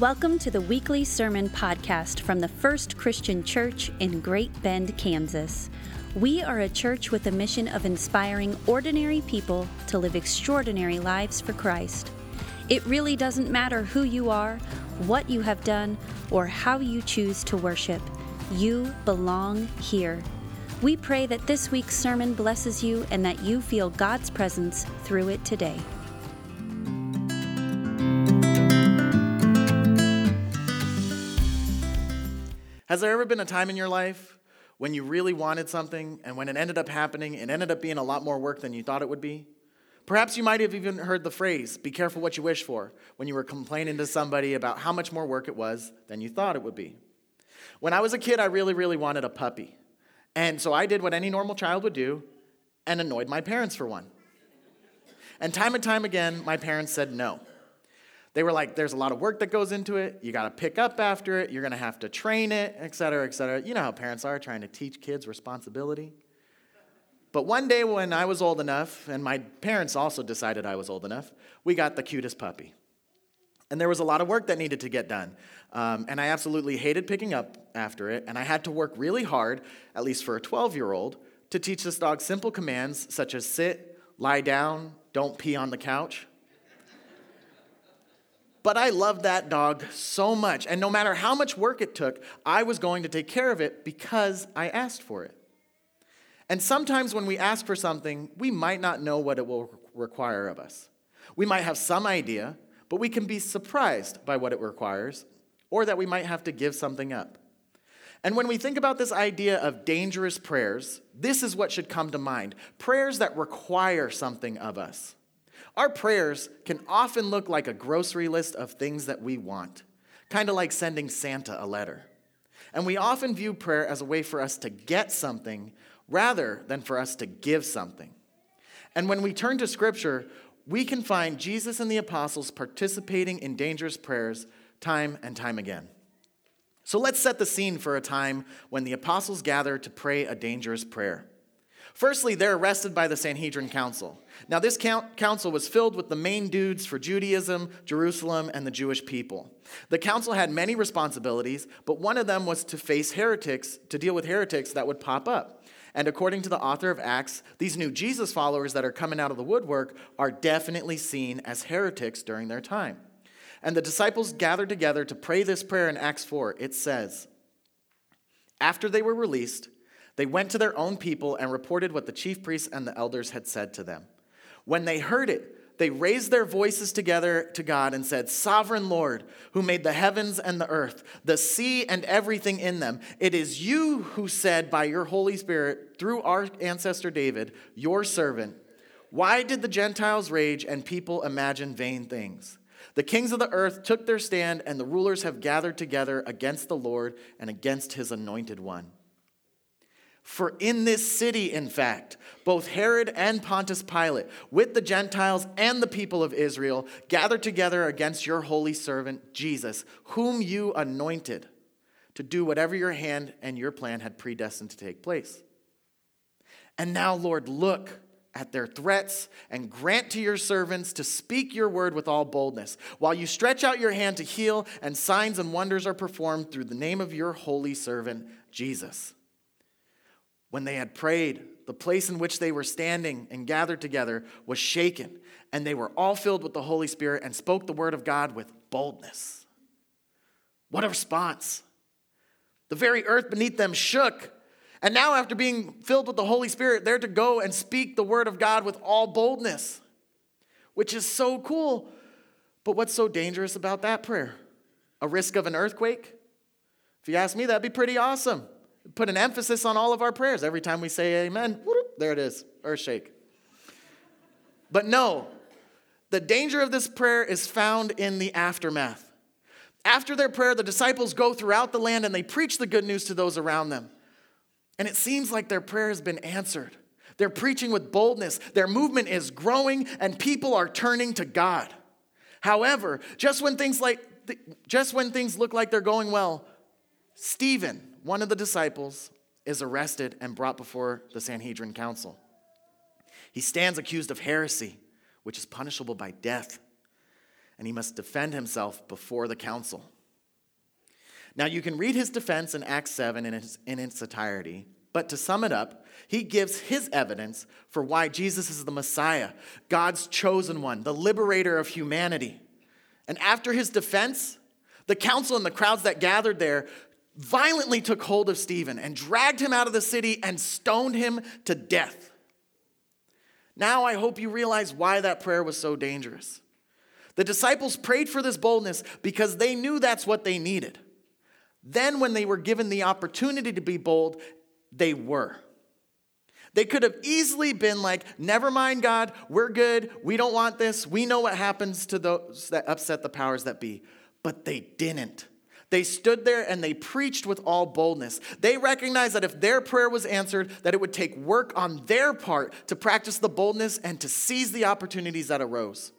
Welcome to the weekly sermon podcast from the First Christian Church in Great Bend, Kansas. We are a church with a mission of inspiring ordinary people to live extraordinary lives for Christ. It really doesn't matter who you are, what you have done, or how you choose to worship. You belong here. We pray that this week's sermon blesses you and that you feel God's presence through it today. Has there ever been a time in your life when you really wanted something and when it ended up happening, it ended up being a lot more work than you thought it would be? Perhaps you might have even heard the phrase, be careful what you wish for, when you were complaining to somebody about how much more work it was than you thought it would be. When I was a kid, I really, really wanted a puppy. And so I did what any normal child would do and annoyed my parents for one. And time and time again, my parents said no. They were like, there's a lot of work that goes into it. You got to pick up after it. You're going to have to train it, et cetera, et cetera. You know how parents are trying to teach kids responsibility. But one day when I was old enough, and my parents also decided I was old enough, we got the cutest puppy. And there was a lot of work that needed to get done. Um, and I absolutely hated picking up after it. And I had to work really hard, at least for a 12 year old, to teach this dog simple commands such as sit, lie down, don't pee on the couch. But I loved that dog so much. And no matter how much work it took, I was going to take care of it because I asked for it. And sometimes when we ask for something, we might not know what it will require of us. We might have some idea, but we can be surprised by what it requires, or that we might have to give something up. And when we think about this idea of dangerous prayers, this is what should come to mind prayers that require something of us. Our prayers can often look like a grocery list of things that we want, kind of like sending Santa a letter. And we often view prayer as a way for us to get something rather than for us to give something. And when we turn to Scripture, we can find Jesus and the apostles participating in dangerous prayers time and time again. So let's set the scene for a time when the apostles gather to pray a dangerous prayer. Firstly, they're arrested by the Sanhedrin Council. Now, this council was filled with the main dudes for Judaism, Jerusalem, and the Jewish people. The council had many responsibilities, but one of them was to face heretics, to deal with heretics that would pop up. And according to the author of Acts, these new Jesus followers that are coming out of the woodwork are definitely seen as heretics during their time. And the disciples gathered together to pray this prayer in Acts 4. It says, After they were released, they went to their own people and reported what the chief priests and the elders had said to them. When they heard it, they raised their voices together to God and said, Sovereign Lord, who made the heavens and the earth, the sea and everything in them, it is you who said by your Holy Spirit, through our ancestor David, your servant, Why did the Gentiles rage and people imagine vain things? The kings of the earth took their stand, and the rulers have gathered together against the Lord and against his anointed one. For in this city, in fact, both Herod and Pontius Pilate, with the Gentiles and the people of Israel, gathered together against your holy servant Jesus, whom you anointed to do whatever your hand and your plan had predestined to take place. And now, Lord, look at their threats and grant to your servants to speak your word with all boldness, while you stretch out your hand to heal, and signs and wonders are performed through the name of your holy servant, Jesus. When they had prayed, the place in which they were standing and gathered together was shaken, and they were all filled with the Holy Spirit and spoke the word of God with boldness. What a response! The very earth beneath them shook. And now, after being filled with the Holy Spirit, they're to go and speak the word of God with all boldness, which is so cool. But what's so dangerous about that prayer? A risk of an earthquake? If you ask me, that'd be pretty awesome put an emphasis on all of our prayers. Every time we say amen, there it is, earth shake. But no, the danger of this prayer is found in the aftermath. After their prayer, the disciples go throughout the land and they preach the good news to those around them. And it seems like their prayer has been answered. They're preaching with boldness, their movement is growing, and people are turning to God. However, just when things like just when things look like they're going well, Stephen, one of the disciples, is arrested and brought before the Sanhedrin council. He stands accused of heresy, which is punishable by death. and he must defend himself before the council. Now, you can read his defense in Acts 7 in its, in its entirety, but to sum it up, he gives his evidence for why Jesus is the Messiah, God's chosen one, the liberator of humanity. And after his defense, the council and the crowds that gathered there violently took hold of Stephen and dragged him out of the city and stoned him to death. Now I hope you realize why that prayer was so dangerous. The disciples prayed for this boldness because they knew that's what they needed. Then, when they were given the opportunity to be bold, they were. They could have easily been like, Never mind, God, we're good. We don't want this. We know what happens to those that upset the powers that be. But they didn't. They stood there and they preached with all boldness. They recognized that if their prayer was answered, that it would take work on their part to practice the boldness and to seize the opportunities that arose.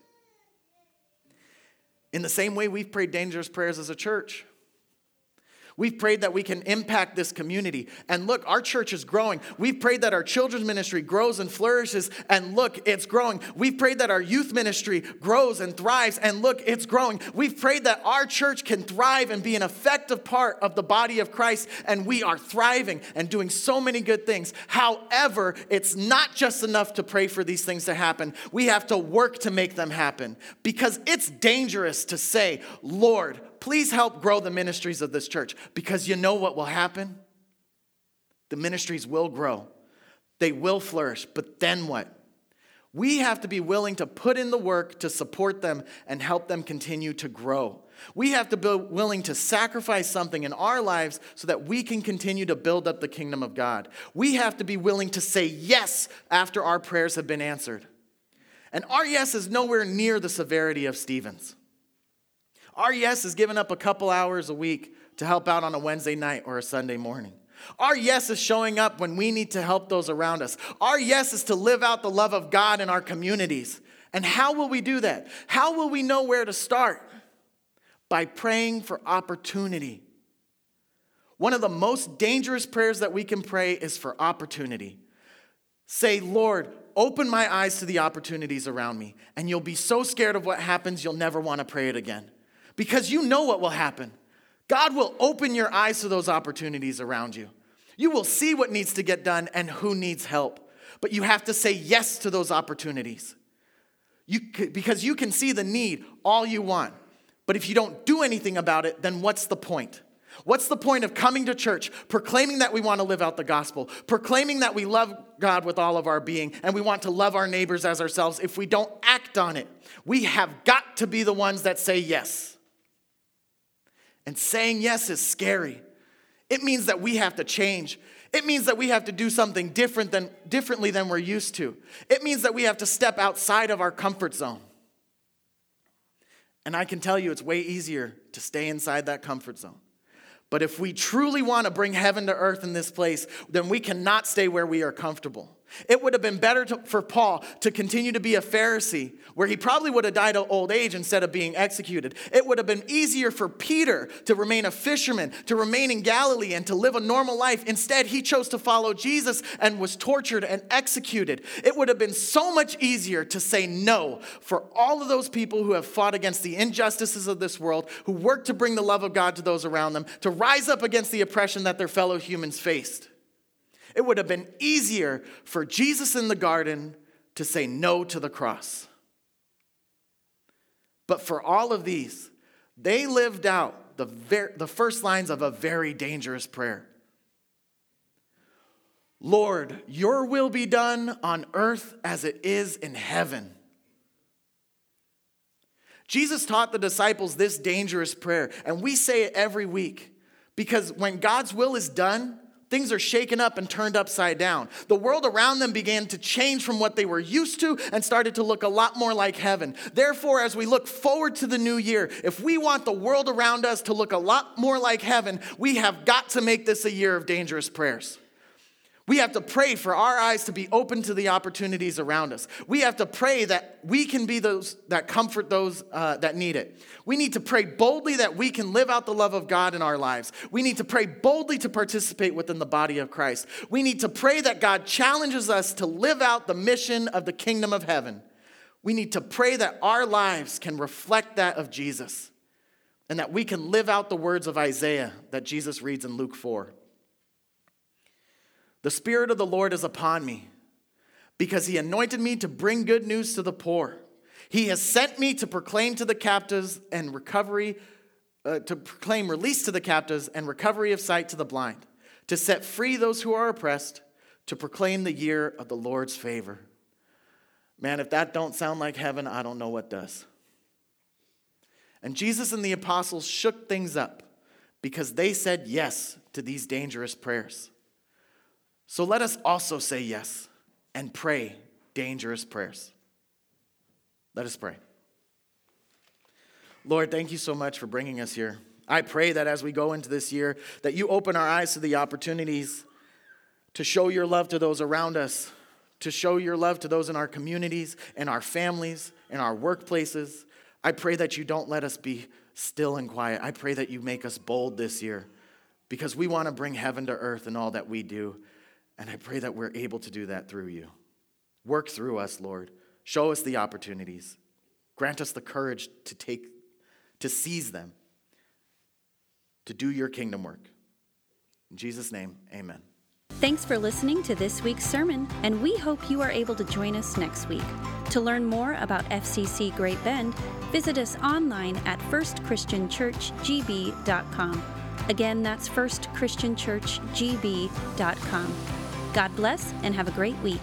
In the same way, we've prayed dangerous prayers as a church. We've prayed that we can impact this community. And look, our church is growing. We've prayed that our children's ministry grows and flourishes. And look, it's growing. We've prayed that our youth ministry grows and thrives. And look, it's growing. We've prayed that our church can thrive and be an effective part of the body of Christ. And we are thriving and doing so many good things. However, it's not just enough to pray for these things to happen. We have to work to make them happen because it's dangerous to say, Lord, please help grow the ministries of this church because you know what will happen? The ministries will grow, they will flourish, but then what? We have to be willing to put in the work to support them and help them continue to grow. We have to be willing to sacrifice something in our lives so that we can continue to build up the kingdom of God. We have to be willing to say yes after our prayers have been answered. And our yes is nowhere near the severity of Stephen's. Our yes is giving up a couple hours a week to help out on a Wednesday night or a Sunday morning. Our yes is showing up when we need to help those around us. Our yes is to live out the love of God in our communities. And how will we do that? How will we know where to start? By praying for opportunity. One of the most dangerous prayers that we can pray is for opportunity. Say, Lord, open my eyes to the opportunities around me. And you'll be so scared of what happens, you'll never want to pray it again because you know what will happen. God will open your eyes to those opportunities around you. You will see what needs to get done and who needs help. But you have to say yes to those opportunities. You, because you can see the need all you want. But if you don't do anything about it, then what's the point? What's the point of coming to church, proclaiming that we want to live out the gospel, proclaiming that we love God with all of our being, and we want to love our neighbors as ourselves if we don't act on it? We have got to be the ones that say yes. And saying yes is scary. It means that we have to change. It means that we have to do something different than, differently than we're used to. It means that we have to step outside of our comfort zone. And I can tell you it's way easier to stay inside that comfort zone. But if we truly want to bring heaven to earth in this place, then we cannot stay where we are comfortable. It would have been better to, for Paul to continue to be a Pharisee, where he probably would have died of old age instead of being executed. It would have been easier for Peter to remain a fisherman, to remain in Galilee, and to live a normal life. Instead, he chose to follow Jesus and was tortured and executed. It would have been so much easier to say no for all of those people who have fought against the injustices of this world, who worked to bring the love of God to those around them, to rise up against the oppression that their fellow humans faced. It would have been easier for Jesus in the garden to say no to the cross. But for all of these, they lived out the, ver- the first lines of a very dangerous prayer Lord, your will be done on earth as it is in heaven. Jesus taught the disciples this dangerous prayer, and we say it every week because when God's will is done, Things are shaken up and turned upside down. The world around them began to change from what they were used to and started to look a lot more like heaven. Therefore, as we look forward to the new year, if we want the world around us to look a lot more like heaven, we have got to make this a year of dangerous prayers. We have to pray for our eyes to be open to the opportunities around us. We have to pray that we can be those that comfort those uh, that need it. We need to pray boldly that we can live out the love of God in our lives. We need to pray boldly to participate within the body of Christ. We need to pray that God challenges us to live out the mission of the kingdom of heaven. We need to pray that our lives can reflect that of Jesus and that we can live out the words of Isaiah that Jesus reads in Luke 4. The Spirit of the Lord is upon me because he anointed me to bring good news to the poor. He has sent me to proclaim to the captives and recovery, uh, to proclaim release to the captives and recovery of sight to the blind, to set free those who are oppressed, to proclaim the year of the Lord's favor. Man, if that don't sound like heaven, I don't know what does. And Jesus and the apostles shook things up because they said yes to these dangerous prayers. So let us also say yes and pray dangerous prayers. Let us pray. Lord, thank you so much for bringing us here. I pray that as we go into this year that you open our eyes to the opportunities to show your love to those around us, to show your love to those in our communities, in our families, in our workplaces. I pray that you don't let us be still and quiet. I pray that you make us bold this year because we want to bring heaven to earth in all that we do. And I pray that we're able to do that through you. Work through us, Lord. Show us the opportunities. Grant us the courage to take to seize them. To do your kingdom work. In Jesus name, amen. Thanks for listening to this week's sermon, and we hope you are able to join us next week. To learn more about FCC Great Bend, visit us online at firstchristianchurchgb.com. Again, that's firstchristianchurchgb.com. God bless and have a great week.